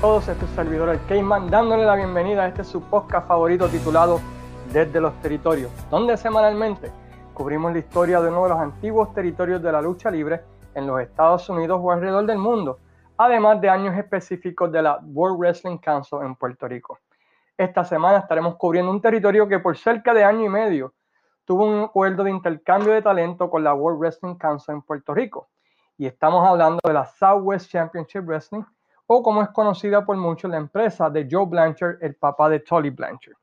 todos, este es servidor el Cayman, dándole la bienvenida a este su favorito titulado Desde los Territorios, donde semanalmente cubrimos la historia de uno de los antiguos territorios de la lucha libre en los Estados Unidos o alrededor del mundo, además de años específicos de la World Wrestling Council en Puerto Rico. Esta semana estaremos cubriendo un territorio que por cerca de año y medio tuvo un acuerdo de intercambio de talento con la World Wrestling Council en Puerto Rico. Y estamos hablando de la Southwest Championship Wrestling, o como es conocida por muchos, la empresa de Joe Blanchard, el papá de Tolly Blanchard.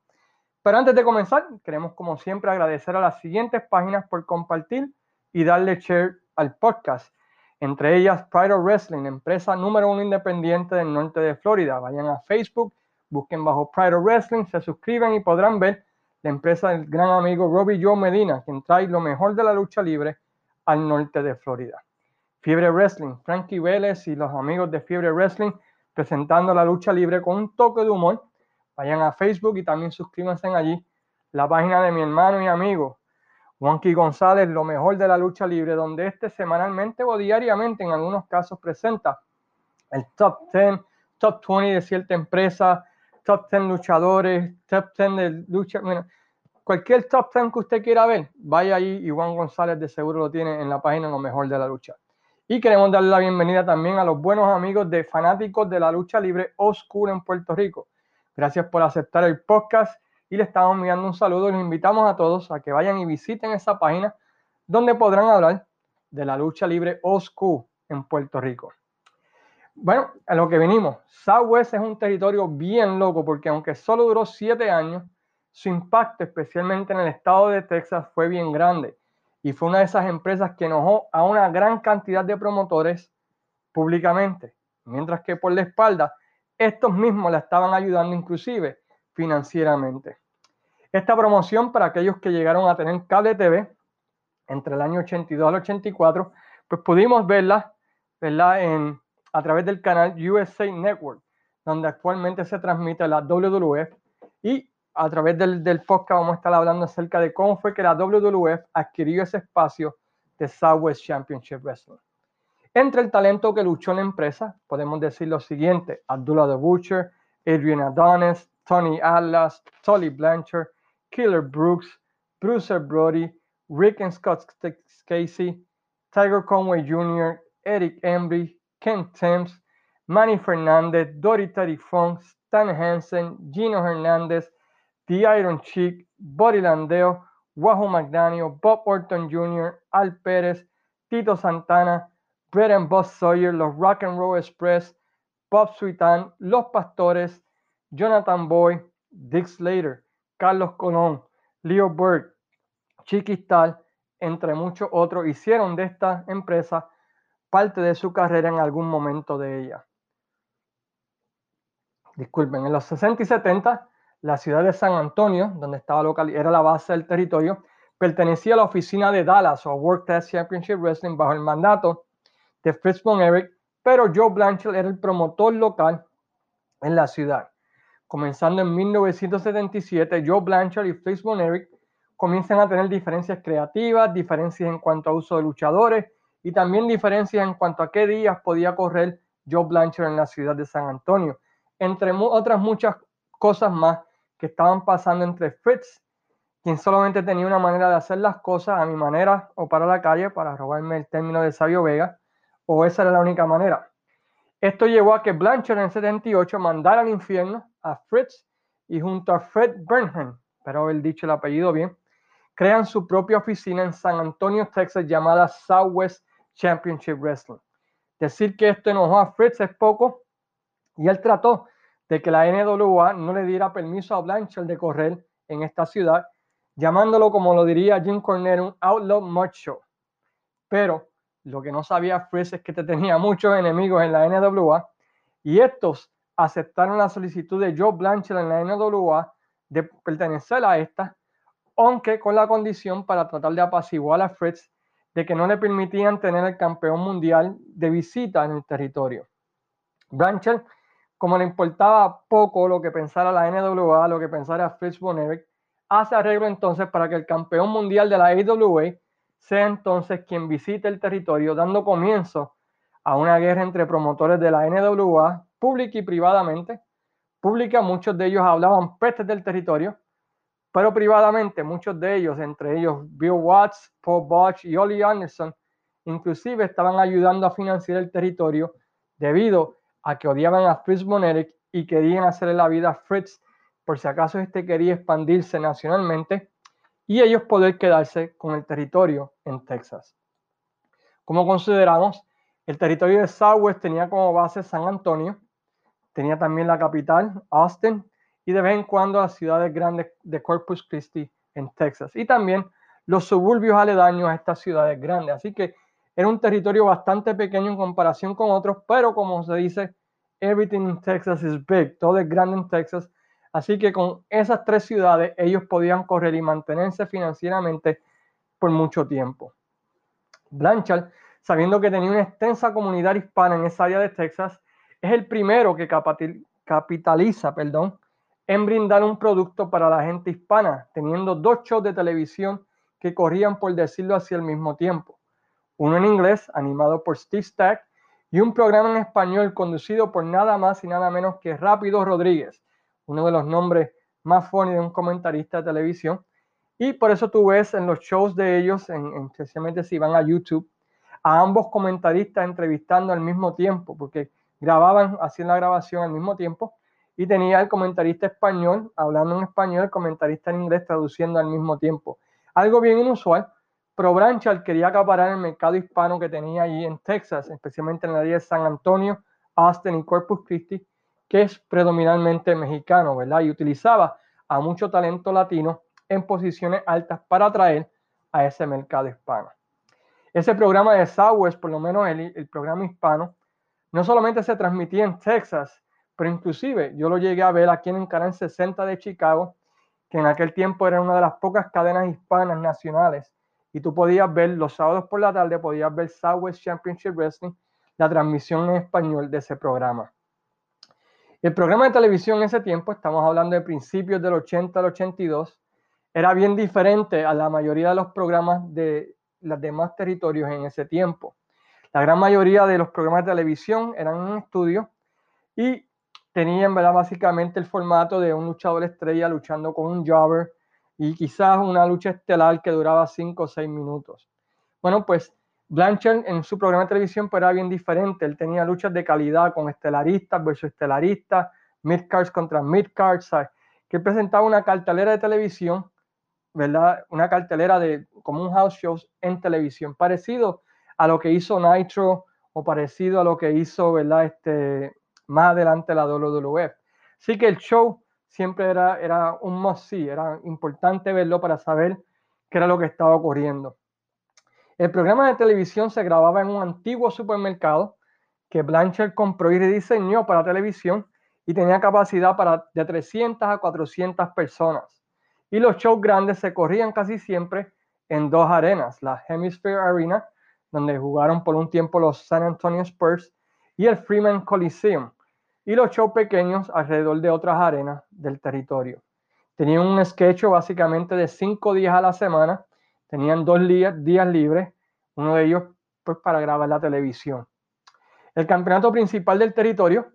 Pero antes de comenzar, queremos como siempre agradecer a las siguientes páginas por compartir y darle share al podcast. Entre ellas, Pride of Wrestling, empresa número uno independiente del norte de Florida. Vayan a Facebook, busquen bajo Pride of Wrestling, se suscriben y podrán ver la empresa del gran amigo Robbie Joe Medina, quien trae lo mejor de la lucha libre al norte de Florida. Fiebre Wrestling, Frankie Vélez y los amigos de Fiebre Wrestling presentando la lucha libre con un toque de humor. Vayan a Facebook y también suscríbanse allí. La página de mi hermano y amigo Juanqui González, lo mejor de la lucha libre, donde este semanalmente o diariamente en algunos casos presenta el top 10, top 20 de cierta empresa, top 10 luchadores, top 10 de lucha. Cualquier top 10 que usted quiera ver, vaya ahí y Juan González de seguro lo tiene en la página Lo mejor de la lucha. Y queremos darle la bienvenida también a los buenos amigos de fanáticos de la lucha libre Oscura en Puerto Rico. Gracias por aceptar el podcast y le estamos enviando un saludo. Les invitamos a todos a que vayan y visiten esa página donde podrán hablar de la lucha libre Oscu en Puerto Rico. Bueno, a lo que venimos. Southwest es un territorio bien loco porque aunque solo duró siete años, su impacto, especialmente en el estado de Texas, fue bien grande y fue una de esas empresas que enojó a una gran cantidad de promotores públicamente, mientras que por la espalda estos mismos la estaban ayudando inclusive financieramente. Esta promoción para aquellos que llegaron a tener cable TV entre el año 82 al 84, pues pudimos verla, en, a través del canal USA Network, donde actualmente se transmite la WWF y a través del, del, podcast vamos a estar hablando acerca de cómo fue que la WWF adquirió ese espacio de Southwest Championship Wrestling. Entre el talento que luchó en la empresa, podemos decir lo siguiente: Abdullah the Butcher, Adrian Adonis, Tony Atlas, Tolly Blanchard, Killer Brooks, Bruce Brody, Rick and Scott Casey, Tiger Conway Jr., Eric Embry, Ken Thames, Manny Fernandez, Dory Funk, Stan Hansen, Gino Hernandez, The Iron Chick, Buddy Landeo, Wahoo McDaniel, Bob Orton Jr., Al Pérez, Tito Santana, Brett and Boss Sawyer, los Rock and Roll Express, Bob Sweetan, Los Pastores, Jonathan Boy, Dick Slater, Carlos Colón, Leo Burke, Chiquistal, entre muchos otros, hicieron de esta empresa parte de su carrera en algún momento de ella. Disculpen, en los 60 y 70 la ciudad de San Antonio, donde estaba local, era la base del territorio, pertenecía a la oficina de Dallas o World Test Championship Wrestling bajo el mandato de Fritz von Erich, pero Joe Blanchard era el promotor local en la ciudad. Comenzando en 1977, Joe Blanchard y Fritz von Erich comienzan a tener diferencias creativas, diferencias en cuanto a uso de luchadores y también diferencias en cuanto a qué días podía correr Joe Blanchard en la ciudad de San Antonio, entre otras muchas cosas más estaban pasando entre Fritz, quien solamente tenía una manera de hacer las cosas a mi manera o para la calle, para robarme el término de Sabio Vega, o esa era la única manera. Esto llevó a que Blanchard en 78 mandara al infierno a Fritz y junto a Fred Burnham, pero haber dicho el apellido bien, crean su propia oficina en San Antonio, Texas, llamada Southwest Championship Wrestling. Decir que esto enojó a Fritz es poco y él trató de que la NWA no le diera permiso a Blanchard de correr en esta ciudad, llamándolo, como lo diría Jim Cornette, un outlaw macho. Pero lo que no sabía Fritz es que te tenía muchos enemigos en la NWA y estos aceptaron la solicitud de Joe Blanchard en la NWA de pertenecer a esta, aunque con la condición para tratar de apaciguar a Fritz de que no le permitían tener el campeón mundial de visita en el territorio. Blanchard como le importaba poco lo que pensara la NWA, lo que pensara Fritz von hace arreglo entonces para que el campeón mundial de la AWA sea entonces quien visite el territorio, dando comienzo a una guerra entre promotores de la NWA pública y privadamente. Pública, muchos de ellos hablaban pestes del territorio, pero privadamente muchos de ellos, entre ellos Bill Watts, Paul Bosch y Ollie Anderson, inclusive estaban ayudando a financiar el territorio debido a que odiaban a Fritz Monerik y querían hacerle la vida a Fritz por si acaso este quería expandirse nacionalmente y ellos poder quedarse con el territorio en Texas. Como consideramos, el territorio de Southwest tenía como base San Antonio, tenía también la capital, Austin, y de vez en cuando las ciudades grandes de Corpus Christi en Texas, y también los suburbios aledaños a estas ciudades grandes. Así que era un territorio bastante pequeño en comparación con otros, pero como se dice, everything in Texas is big, todo es grande en Texas. Así que con esas tres ciudades ellos podían correr y mantenerse financieramente por mucho tiempo. Blanchard, sabiendo que tenía una extensa comunidad hispana en esa área de Texas, es el primero que capitaliza perdón, en brindar un producto para la gente hispana, teniendo dos shows de televisión que corrían, por decirlo así, al mismo tiempo uno en inglés, animado por Steve Stack, y un programa en español conducido por nada más y nada menos que Rápido Rodríguez, uno de los nombres más funny de un comentarista de televisión. Y por eso tú ves en los shows de ellos, en, especialmente si van a YouTube, a ambos comentaristas entrevistando al mismo tiempo, porque grababan, hacían la grabación al mismo tiempo, y tenía el comentarista español hablando en español, el comentarista en inglés traduciendo al mismo tiempo. Algo bien inusual, Pro Branchard quería acaparar el mercado hispano que tenía allí en Texas, especialmente en la área de San Antonio, Austin y Corpus Christi, que es predominantemente mexicano, ¿verdad? Y utilizaba a mucho talento latino en posiciones altas para atraer a ese mercado hispano. Ese programa de Southwest, por lo menos el, el programa hispano, no solamente se transmitía en Texas, pero inclusive yo lo llegué a ver aquí en el canal 60 de Chicago, que en aquel tiempo era una de las pocas cadenas hispanas nacionales y tú podías ver los sábados por la tarde, podías ver Southwest Championship Wrestling, la transmisión en español de ese programa. El programa de televisión en ese tiempo, estamos hablando de principios del 80 al 82, era bien diferente a la mayoría de los programas de los demás territorios en ese tiempo. La gran mayoría de los programas de televisión eran en estudio y tenían ¿verdad? básicamente el formato de un luchador estrella luchando con un jobber y quizás una lucha estelar que duraba 5 o 6 minutos. Bueno, pues Blanchard en su programa de televisión pues, era bien diferente. Él tenía luchas de calidad con estelaristas versus estelaristas, midcards contra midcards, que presentaba una cartelera de televisión, ¿verdad? Una cartelera de como un house show en televisión, parecido a lo que hizo Nitro o parecido a lo que hizo, ¿verdad? Este, más adelante la WWF. Así que el show siempre era, era un must see, era importante verlo para saber qué era lo que estaba ocurriendo. El programa de televisión se grababa en un antiguo supermercado que Blanchard compró y rediseñó para televisión y tenía capacidad para de 300 a 400 personas. Y los shows grandes se corrían casi siempre en dos arenas, la Hemisphere Arena, donde jugaron por un tiempo los San Antonio Spurs, y el Freeman Coliseum, y los shows pequeños alrededor de otras arenas del territorio. Tenían un sketch básicamente de cinco días a la semana, tenían dos días, libres, uno de ellos pues para grabar la televisión. El campeonato principal del territorio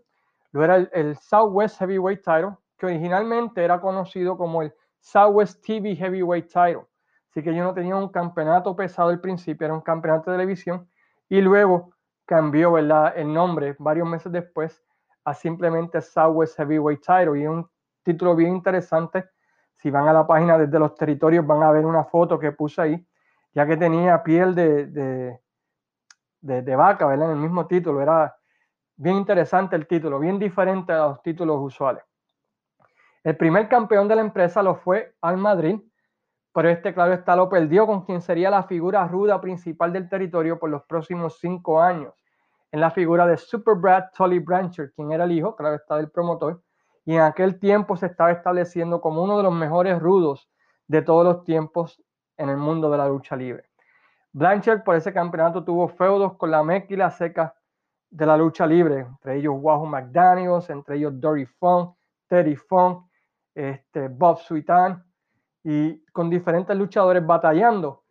lo era el, Southwest Heavyweight Title, que originalmente era conocido como el Southwest TV Heavyweight Title. Así que yo no tenía un campeonato pesado al principio, era un campeonato de televisión y luego cambió ¿verdad? el nombre varios meses después a simplemente Southwest Heavyweight Title. Y es un título bien interesante. Si van a la página desde los territorios, van a ver una foto que puse ahí, ya que tenía piel de, de, de, vaca, ¿verdad? En el mismo título. Era bien interesante el título, bien diferente a los títulos usuales. El primer campeón de la empresa lo fue Al Madrid, pero este, claro está, lo perdió con quien sería la figura ruda principal del territorio por los próximos cinco años en la figura de Super Brad Tully Brancher, quien era el hijo, claro está, del promotor, y en aquel tiempo se estaba estableciendo como uno de los mejores rudos de todos los tiempos en el mundo de la lucha libre. Blanchard por ese campeonato tuvo feudos con la meca y la seca de la lucha libre, entre ellos Wahoo McDaniels, entre ellos Dory Funk, Teddy Funk, este, Bob Sweetan, y con diferentes luchadores batallando,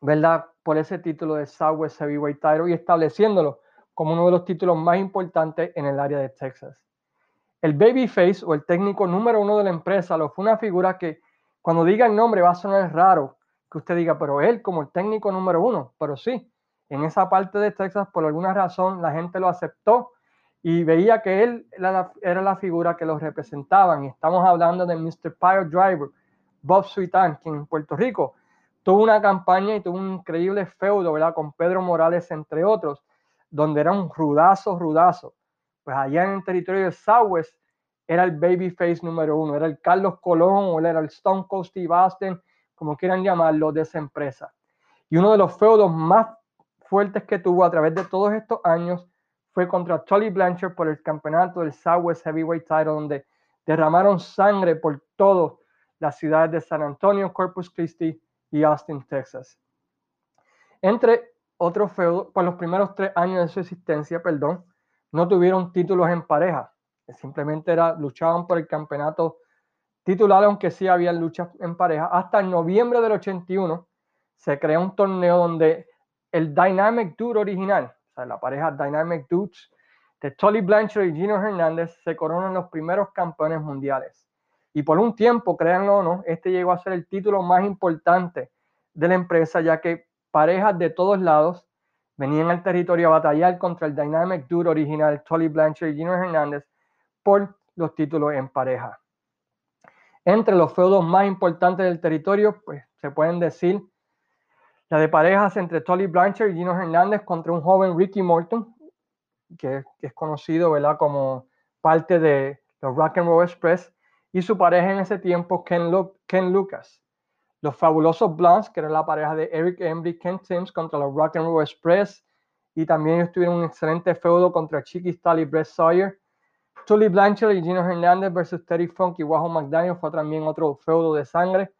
¿verdad? Por ese título de Southwest Heavyweight Title y estableciéndolo como uno de los títulos más importantes en el área de Texas. El babyface o el técnico número uno de la empresa lo fue una figura que cuando diga el nombre va a sonar raro que usted diga, pero él como el técnico número uno, pero sí, en esa parte de Texas por alguna razón la gente lo aceptó y veía que él era la, figura que los representaban. Y estamos hablando de Mr. Pile Driver, Bob Sweetan, quien en Puerto Rico tuvo una campaña y tuvo un increíble feudo, ¿verdad? Con Pedro Morales, entre otros, donde era un rudazo, rudazo. Pues allá en el territorio de Southwest era el babyface número uno, era el Carlos Colón o era el Stone Cold Steve Austin, como quieran llamarlo, de esa empresa. Y uno de los feudos más fuertes que tuvo a través de todos estos años fue contra Tully Blanchard por el campeonato del Southwest Heavyweight Title, donde derramaron sangre por todas las ciudades de San Antonio, Corpus Christi y Austin, Texas. Entre otros feudos, por los primeros tres años de su existencia, perdón, no tuvieron títulos en pareja. Simplemente era, luchaban por el campeonato titular, aunque sí había luchas en pareja. Hasta el noviembre del 81 se crea un torneo donde el Dynamic Dude original, la pareja Dynamic Dudes de Tolly Blanchard y Gino Hernández se coronan los primeros campeones mundiales. Y por un tiempo, créanlo o no, este llegó a ser el título más importante de la empresa, ya que parejas de todos lados venían al territorio a batallar contra el Dynamic Dude original Tolly Blanchard y Gino Hernández por los títulos en pareja. Entre los feudos más importantes del territorio, pues se pueden decir la de parejas entre Tolly Blanchard y Gino Hernández contra un joven Ricky Morton, que, es conocido ¿verdad? como parte de los Rock and Roll Express, y su pareja en ese tiempo, Ken, Lucas. Los fabulosos Blondes, que era la pareja de Eric Embry Ken Sims contra los Rock and Roll Express, y también ellos tuvieron un excelente feudo contra Chiqui Stall y Brett Sawyer. Tully Blanchard y Gino Hernández versus Terry Funk y Wahoo McDaniel fue también otro feudo de sangre.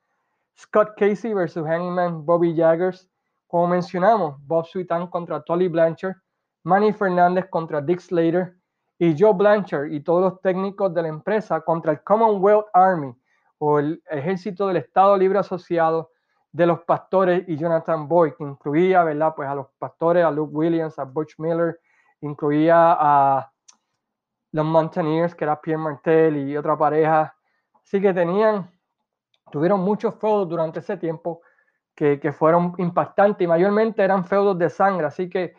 Scott Casey versus Hangman Bobby Jaggers. Como mencionamos, Bob Sweetan contra Tolly Blanchard, Manny Fernández contra Dick Slater y Joe Blanchard y todos los técnicos de la empresa contra el Commonwealth Army o el Ejército del Estado Libre Asociado de los pastores y Jonathan Boyd, que incluía, ¿verdad? Pues a los pastores, a Luke Williams, a Butch Miller, incluía a los Mountaineers, que era Pierre Martel y otra pareja. Así que tenían tuvieron muchos feudos durante ese tiempo que, que, fueron impactantes y mayormente eran feudos de sangre. Así que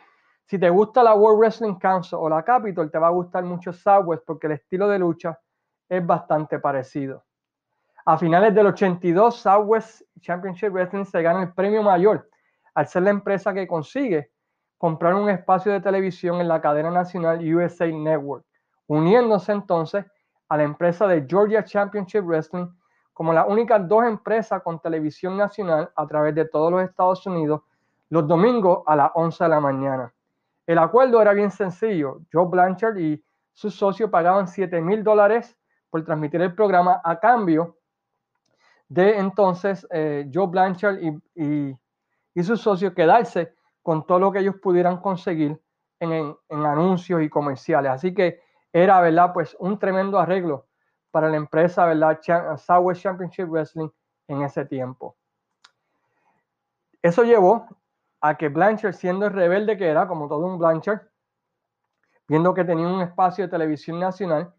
si te gusta la World Wrestling Council o la Capitol, te va a gustar mucho Southwest porque el estilo de lucha es bastante parecido. A finales del 82, Southwest Championship Wrestling se gana el premio mayor al ser la empresa que consigue comprar un espacio de televisión en la cadena nacional USA Network, uniéndose entonces a la empresa de Georgia Championship Wrestling como las únicas dos empresas con televisión nacional a través de todos los Estados Unidos los domingos a las 11 de la mañana. El acuerdo era bien sencillo. Joe Blanchard y su socio pagaban 7 mil dólares por transmitir el programa a cambio de entonces eh, Joe Blanchard y, y, y, su socio quedarse con todo lo que ellos pudieran conseguir en, en anuncios y comerciales. Así que era, ¿verdad? Pues un tremendo arreglo para la empresa, ¿verdad? Southwest Championship Wrestling en ese tiempo. Eso llevó a que Blanchard, siendo el rebelde que era, como todo un Blanchard, viendo que tenía un espacio de televisión nacional,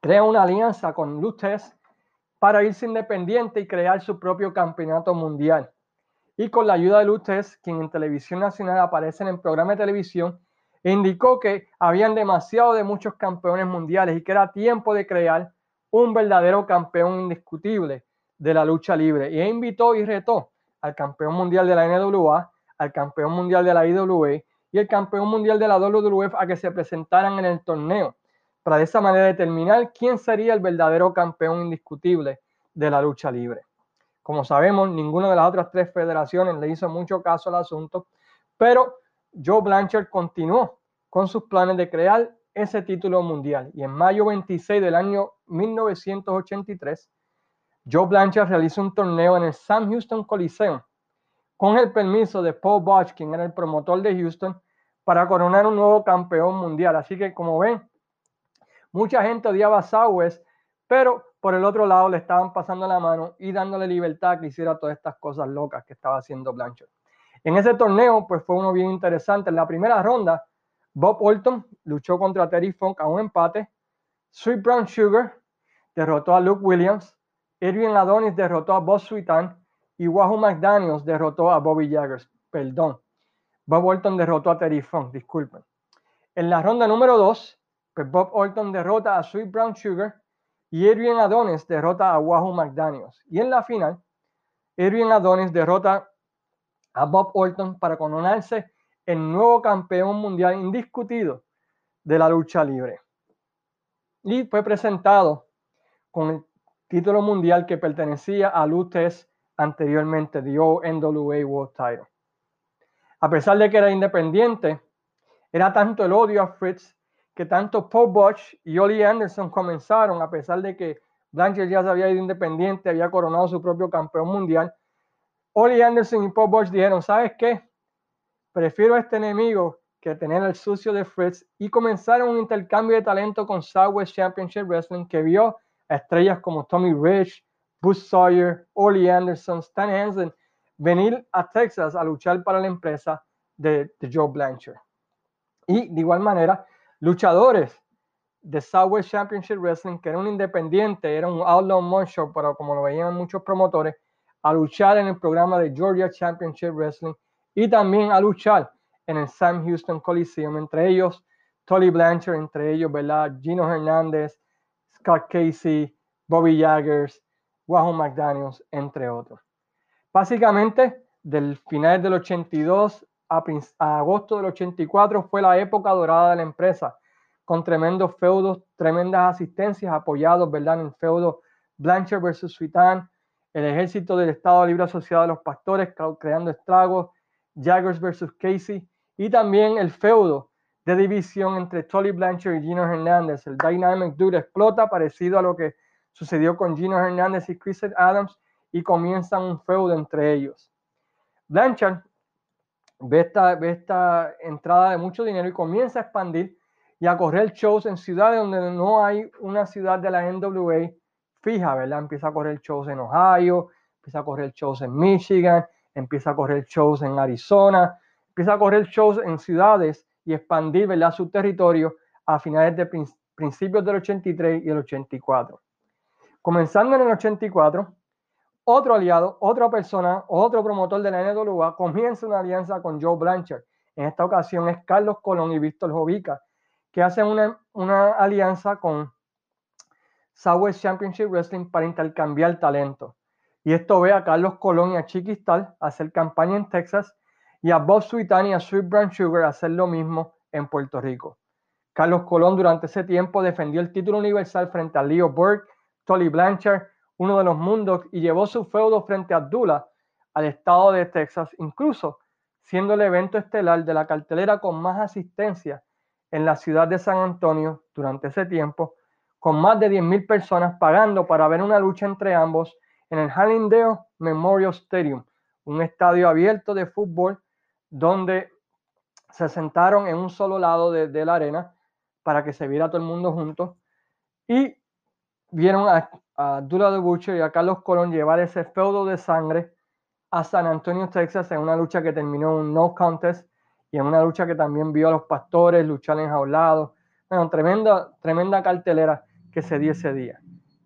crea una alianza con Lutez para irse independiente y crear su propio campeonato mundial. Y con la ayuda de Lutez, quien en televisión nacional aparece en el programa de televisión, indicó que habían demasiado de muchos campeones mundiales y que era tiempo de crear un verdadero campeón indiscutible de la lucha libre. Y invitó y retó al campeón mundial de la NWA, al campeón mundial de la IWA y el campeón mundial de la WWF a que se presentaran en el torneo, para de esa manera determinar quién sería el verdadero campeón indiscutible de la lucha libre. Como sabemos, ninguna de las otras tres federaciones le hizo mucho caso al asunto, pero Joe Blanchard continuó con sus planes de crear ese título mundial y en mayo 26 del año 1983, Joe Blanchard realizó un torneo en el Sam Houston Coliseum con el permiso de Paul Bosch, quien era el promotor de Houston, para coronar un nuevo campeón mundial. Así que como ven, mucha gente odiaba a Southwest, pero por el otro lado le estaban pasando la mano y dándole libertad que hiciera todas estas cosas locas que estaba haciendo Blanchard. En ese torneo, pues fue uno bien interesante. En la primera ronda, Bob Orton luchó contra Terry Funk a un empate. Sweet Brown Sugar derrotó a Luke Williams. Edwin Adonis derrotó a Bob Sweetan. Y Wahoo McDaniels derrotó a Bobby Jaggers. Perdón. Bob Orton derrotó a Terry Funk, disculpen. En la ronda número 2, pues Bob Orton derrota a Sweet Brown Sugar y Edwin Adonis derrota a Wahoo McDaniels. Y en la final, Edwin Adonis derrota a Bob Orton para coronarse el nuevo campeón mundial indiscutido de la lucha libre. Y fue presentado con el título mundial que pertenecía a Lutes anteriormente, the NWA World Title. A pesar de que era independiente, era tanto el odio a Fritz que tanto Paul Bosch y Ollie Anderson comenzaron, a pesar de que Blanchard ya se había ido independiente, había coronado su propio campeón mundial. Ollie Anderson y Paul Bosch dijeron, ¿sabes qué? Prefiero a este enemigo que tener el sucio de Fritz y comenzaron un intercambio de talento con Southwest Championship Wrestling que vio estrellas como Tommy Rich, Bruce Sawyer, Ollie Anderson, Stan Hansen venir a Texas a luchar para la empresa de, Joe Blanchard. Y de igual manera, luchadores de Southwest Championship Wrestling, que era un independiente, era un outlaw monster, pero como lo veían muchos promotores, a luchar en el programa de Georgia Championship Wrestling y también a luchar en el Sam Houston Coliseum, entre ellos Tolly Blanchard, entre ellos, ¿verdad? Gino Hernández, Scott Casey, Bobby Jaggers, Wahoo McDaniels, entre otros. Básicamente, del final del 82 a, agosto del 84 fue la época dorada de la empresa, con tremendos feudos, tremendas asistencias apoyados, ¿verdad? En feudo Blanchard versus Suitan, el ejército del Estado Libre Asociado de los Pastores creando estragos, Jaggers versus Casey, y también el feudo de división entre Tolly Blanchard y Gino Hernández. El Dynamic Dude explota, parecido a lo que sucedió con Gino Hernández y Chris Adams, y comienzan un feudo entre ellos. Blanchard ve esta, ve esta entrada de mucho dinero y comienza a expandir y a correr shows en ciudades donde no hay una ciudad de la NWA fija, ¿verdad? Empieza a correr shows en Ohio, empieza a correr shows en Michigan, empieza a correr shows en Arizona, empieza a correr shows en ciudades y expandir. Su territorio a finales de principios del 83 y el 84. Comenzando en el 84, otro aliado, otra persona, otro promotor de la NWA comienza una alianza con Joe Blanchard. En esta ocasión es Carlos Colón y Víctor Jovica, que hacen una, una alianza con Southwest Championship Wrestling para intercambiar talento. Y esto ve a Carlos Colón y a Chiquistal hacer campaña en Texas y a Bob Sweetan y a Sweet Brown Sugar hacer lo mismo en Puerto Rico. Carlos Colón durante ese tiempo defendió el título universal frente a Leo Burke, Tolly Blanchard uno de los mundos, y llevó su feudo frente a Abdullah al estado de Texas, incluso siendo el evento estelar de la cartelera con más asistencia en la ciudad de San Antonio durante ese tiempo, con más de 10.000 personas pagando para ver una lucha entre ambos en el Hallandale Memorial Stadium, un estadio abierto de fútbol donde se sentaron en un solo lado de, la arena para que se viera todo el mundo juntos y vieron a, a Dula de Butcher y a Carlos Colón llevar ese feudo de sangre a San Antonio, Texas, en una lucha que terminó en un no contest y en una lucha que también vio a los pastores luchar enjaulados. Bueno, tremenda, tremenda cartelera que se dio ese día.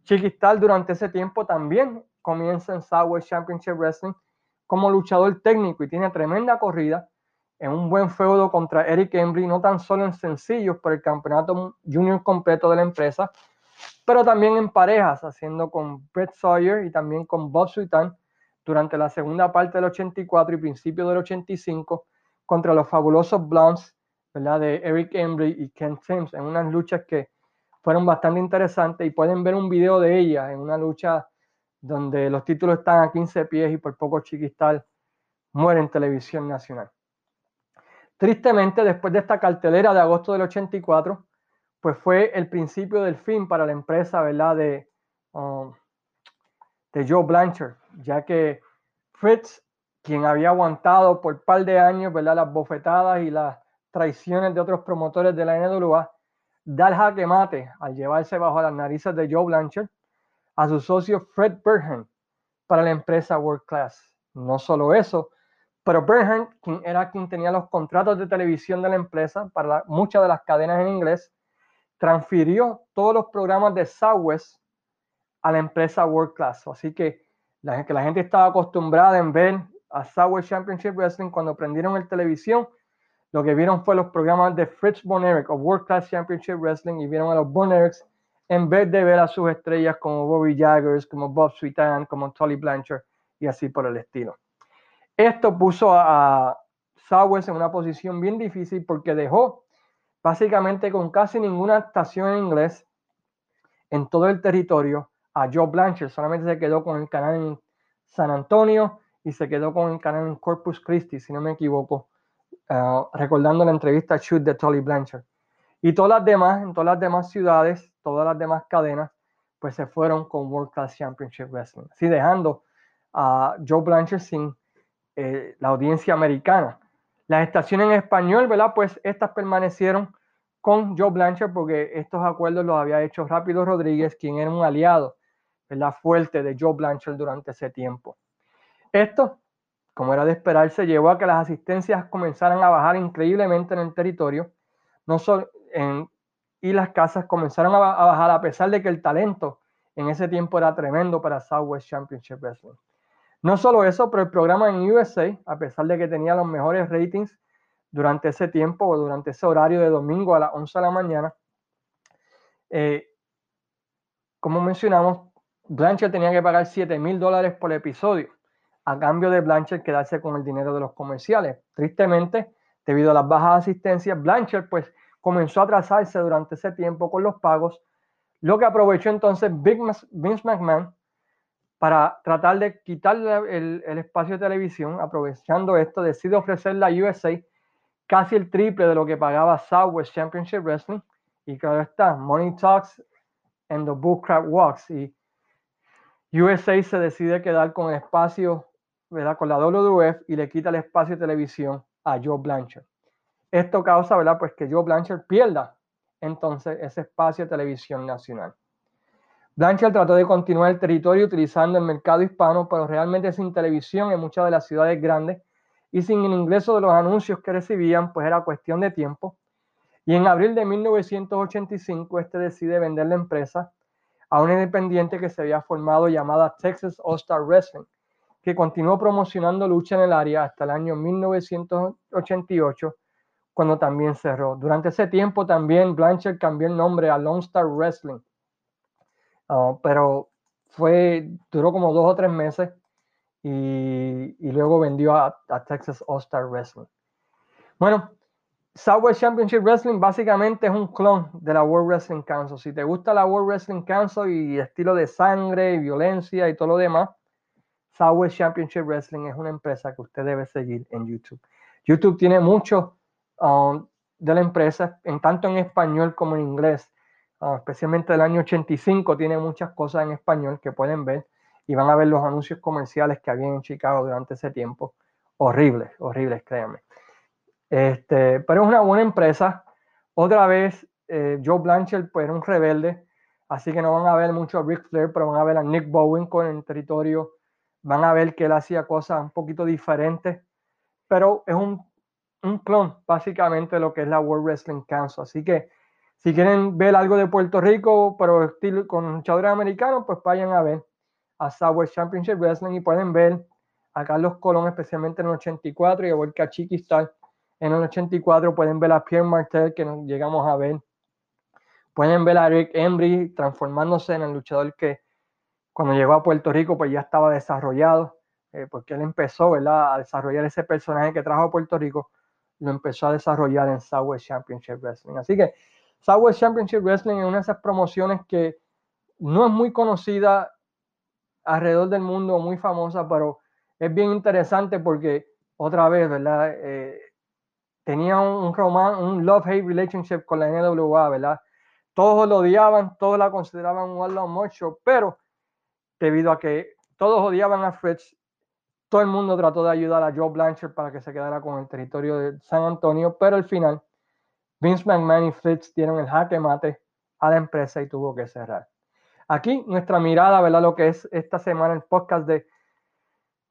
Chiquistal durante ese tiempo también comienza en Southwest Championship Wrestling como luchador técnico y tiene tremenda corrida en un buen feudo contra Eric Embry, no tan solo en sencillos por el campeonato junior completo de la empresa, pero también en parejas, haciendo con Brett Sawyer y también con Bob Sweetan durante la segunda parte del 84 y principio del 85 contra los fabulosos Blondes, ¿verdad? De Eric Embry y Ken Sims en unas luchas que fueron bastante interesantes y pueden ver un video de ellas en una lucha donde los títulos están a 15 pies y por poco Chiquistal muere en televisión nacional. Tristemente, después de esta cartelera de agosto del 84, pues fue el principio del fin para la empresa, ¿verdad? De, um, de Joe Blanchard, ya que Fritz, quien había aguantado por par de años, ¿verdad? Las bofetadas y las traiciones de otros promotores de la NWA, da el jaque mate al llevarse bajo las narices de Joe Blanchard a su socio Fred Burhan para la empresa World Class. No solo eso, Pero Bernhardt, quien era quien tenía los contratos de televisión de la empresa para muchas de las cadenas en inglés, transfirió todos los programas de Southwest a la empresa World Class. Así que la, gente estaba acostumbrada en ver a Southwest Championship Wrestling cuando prendieron el televisión, lo que vieron fue los programas de Fritz Von o World Class Championship Wrestling y vieron a los Von en vez de ver a sus estrellas como Bobby Jaggers, como Bob Sweetan, como Tolly Blanchard y así por el estilo. Esto puso a, Southwest en una posición bien difícil porque dejó básicamente con casi ninguna estación en inglés en todo el territorio a Joe Blanchard. Solamente se quedó con el canal en San Antonio y se quedó con el canal en Corpus Christi, si no me equivoco, uh, recordando la entrevista Shoot de Tolly Blanchard. Y todas las demás, en todas las demás ciudades, todas las demás cadenas, pues se fueron con World Class Championship Wrestling. Así dejando a Joe Blanchard sin eh, la audiencia americana. Las estaciones en español, ¿verdad? Pues estas permanecieron con Joe Blanchard porque estos acuerdos los había hecho Rápido Rodríguez, quien era un aliado, ¿verdad? Fuerte de Joe Blanchard durante ese tiempo. Esto, como era de esperarse, llevó a que las asistencias comenzaran a bajar increíblemente en el territorio, no solo y las casas comenzaron a, bajar a pesar de que el talento en ese tiempo era tremendo para Southwest Championship Wrestling. No solo eso, pero el programa en USA, a pesar de que tenía los mejores ratings durante ese tiempo o durante ese horario de domingo a las 11 de la mañana, eh, como mencionamos, Blanchard tenía que pagar 7 mil dólares por episodio a cambio de Blanchard quedarse con el dinero de los comerciales. Tristemente, debido a las bajas asistencias, Blanchard pues comenzó a atrasarse durante ese tiempo con los pagos, lo que aprovechó entonces Vince McMahon para tratar de quitarle el, espacio de televisión, aprovechando esto, decide ofrecerle a USA casi el triple de lo que pagaba Southwest Championship Wrestling. Y claro está, Money Talks and the Bullcrap Walks. Y USA se decide quedar con el espacio, ¿verdad? Con la WWF y le quita el espacio de televisión a Joe Blanchard. Esto causa, ¿verdad? Pues que Joe Blanchard pierda entonces ese espacio de televisión nacional. Blanchard trató de continuar el territorio utilizando el mercado hispano, pero realmente sin televisión en muchas de las ciudades grandes y sin el ingreso de los anuncios que recibían, pues era cuestión de tiempo. Y en abril de 1985, este decide vender la empresa a un independiente que se había formado llamada Texas All Star Wrestling, que continuó promocionando lucha en el área hasta el año 1988, cuando también cerró. Durante ese tiempo también Blanchard cambió el nombre a Lone Star Wrestling, ah, pero fue, duró como dos o tres meses y, luego vendió a, Texas All Star Wrestling. Bueno, Southwest Championship Wrestling básicamente es un clon de la World Wrestling Council. Si te gusta la World Wrestling Council y estilo de sangre y violencia y todo lo demás, Southwest Championship Wrestling es una empresa que usted debe seguir en YouTube. YouTube tiene mucho Um, de la empresa, en tanto en español como en inglés. Uh, especialmente el año 85 tiene muchas cosas en español que pueden ver y van a ver los anuncios comerciales que había en Chicago durante ese tiempo. Horribles, horribles, créanme. Este, pero es una buena empresa. Otra vez, eh, Joe Blanchard pues, era un rebelde, así que no van a ver mucho a Ric Flair, pero van a ver a Nick Bowen con el territorio. Van a ver que él hacía cosas un poquito diferentes, pero es un un clon básicamente lo que es la World Wrestling Council. Así que si quieren ver algo de Puerto Rico, pero estilo con luchadores americanos, pues vayan a ver a Southwest Championship Wrestling y pueden ver a Carlos Colón, especialmente en el 84, y a vuelta a Chiquistar en el 84. Pueden ver a Pierre Martel, que nos llegamos a ver. Pueden ver a Eric Embry transformándose en el luchador que cuando llegó a Puerto Rico, pues ya estaba desarrollado, eh, porque él empezó ¿verdad? a desarrollar ese personaje que trajo a Puerto Rico lo empezó a desarrollar en Southwest Championship Wrestling. Así que Southwest Championship Wrestling es una de esas promociones que no es muy conocida alrededor del mundo, muy famosa, pero es bien interesante porque otra vez, ¿verdad? Eh, tenía un, romance, un love-hate relationship con la NWA, ¿verdad? Todos lo odiaban, todos la consideraban un All Show, pero debido a que todos odiaban a Fritz, todo el mundo trató de ayudar a Joe Blanchard para que se quedara con el territorio de San Antonio, pero al final Vince McMahon y Fritz dieron el jaque mate a la empresa y tuvo que cerrar. Aquí nuestra mirada, ¿verdad? Lo que es esta semana el podcast de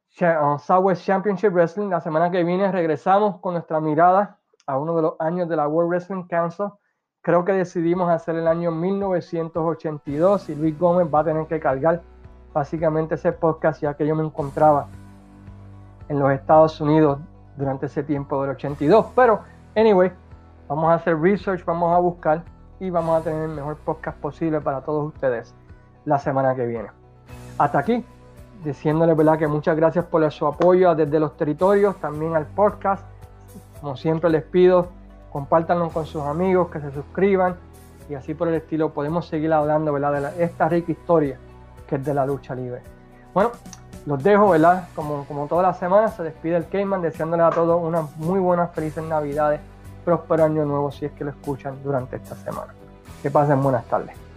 Southwest Championship Wrestling. La semana que viene regresamos con nuestra mirada a uno de los años de la World Wrestling Council. Creo que decidimos hacer el año 1982 y Luis Gómez va a tener que cargar básicamente ese podcast ya que yo me encontraba en los Estados Unidos durante ese tiempo del 82. Pero, anyway, vamos a hacer research, vamos a buscar y vamos a tener el mejor podcast posible para todos ustedes la semana que viene. Hasta aquí, diciéndole ¿verdad? que muchas gracias por su apoyo desde los territorios, también al podcast. Como siempre les pido, compártanlo con sus amigos, que se suscriban y así por el estilo podemos seguir hablando ¿verdad? de esta rica historia que es de la lucha libre. Bueno, los dejo, ¿verdad? Como, como todas las semanas, se despide el Cayman deseándoles a todos unas muy buenas, felices Navidades, próspero año nuevo si es que lo escuchan durante esta semana. Que pasen buenas tardes.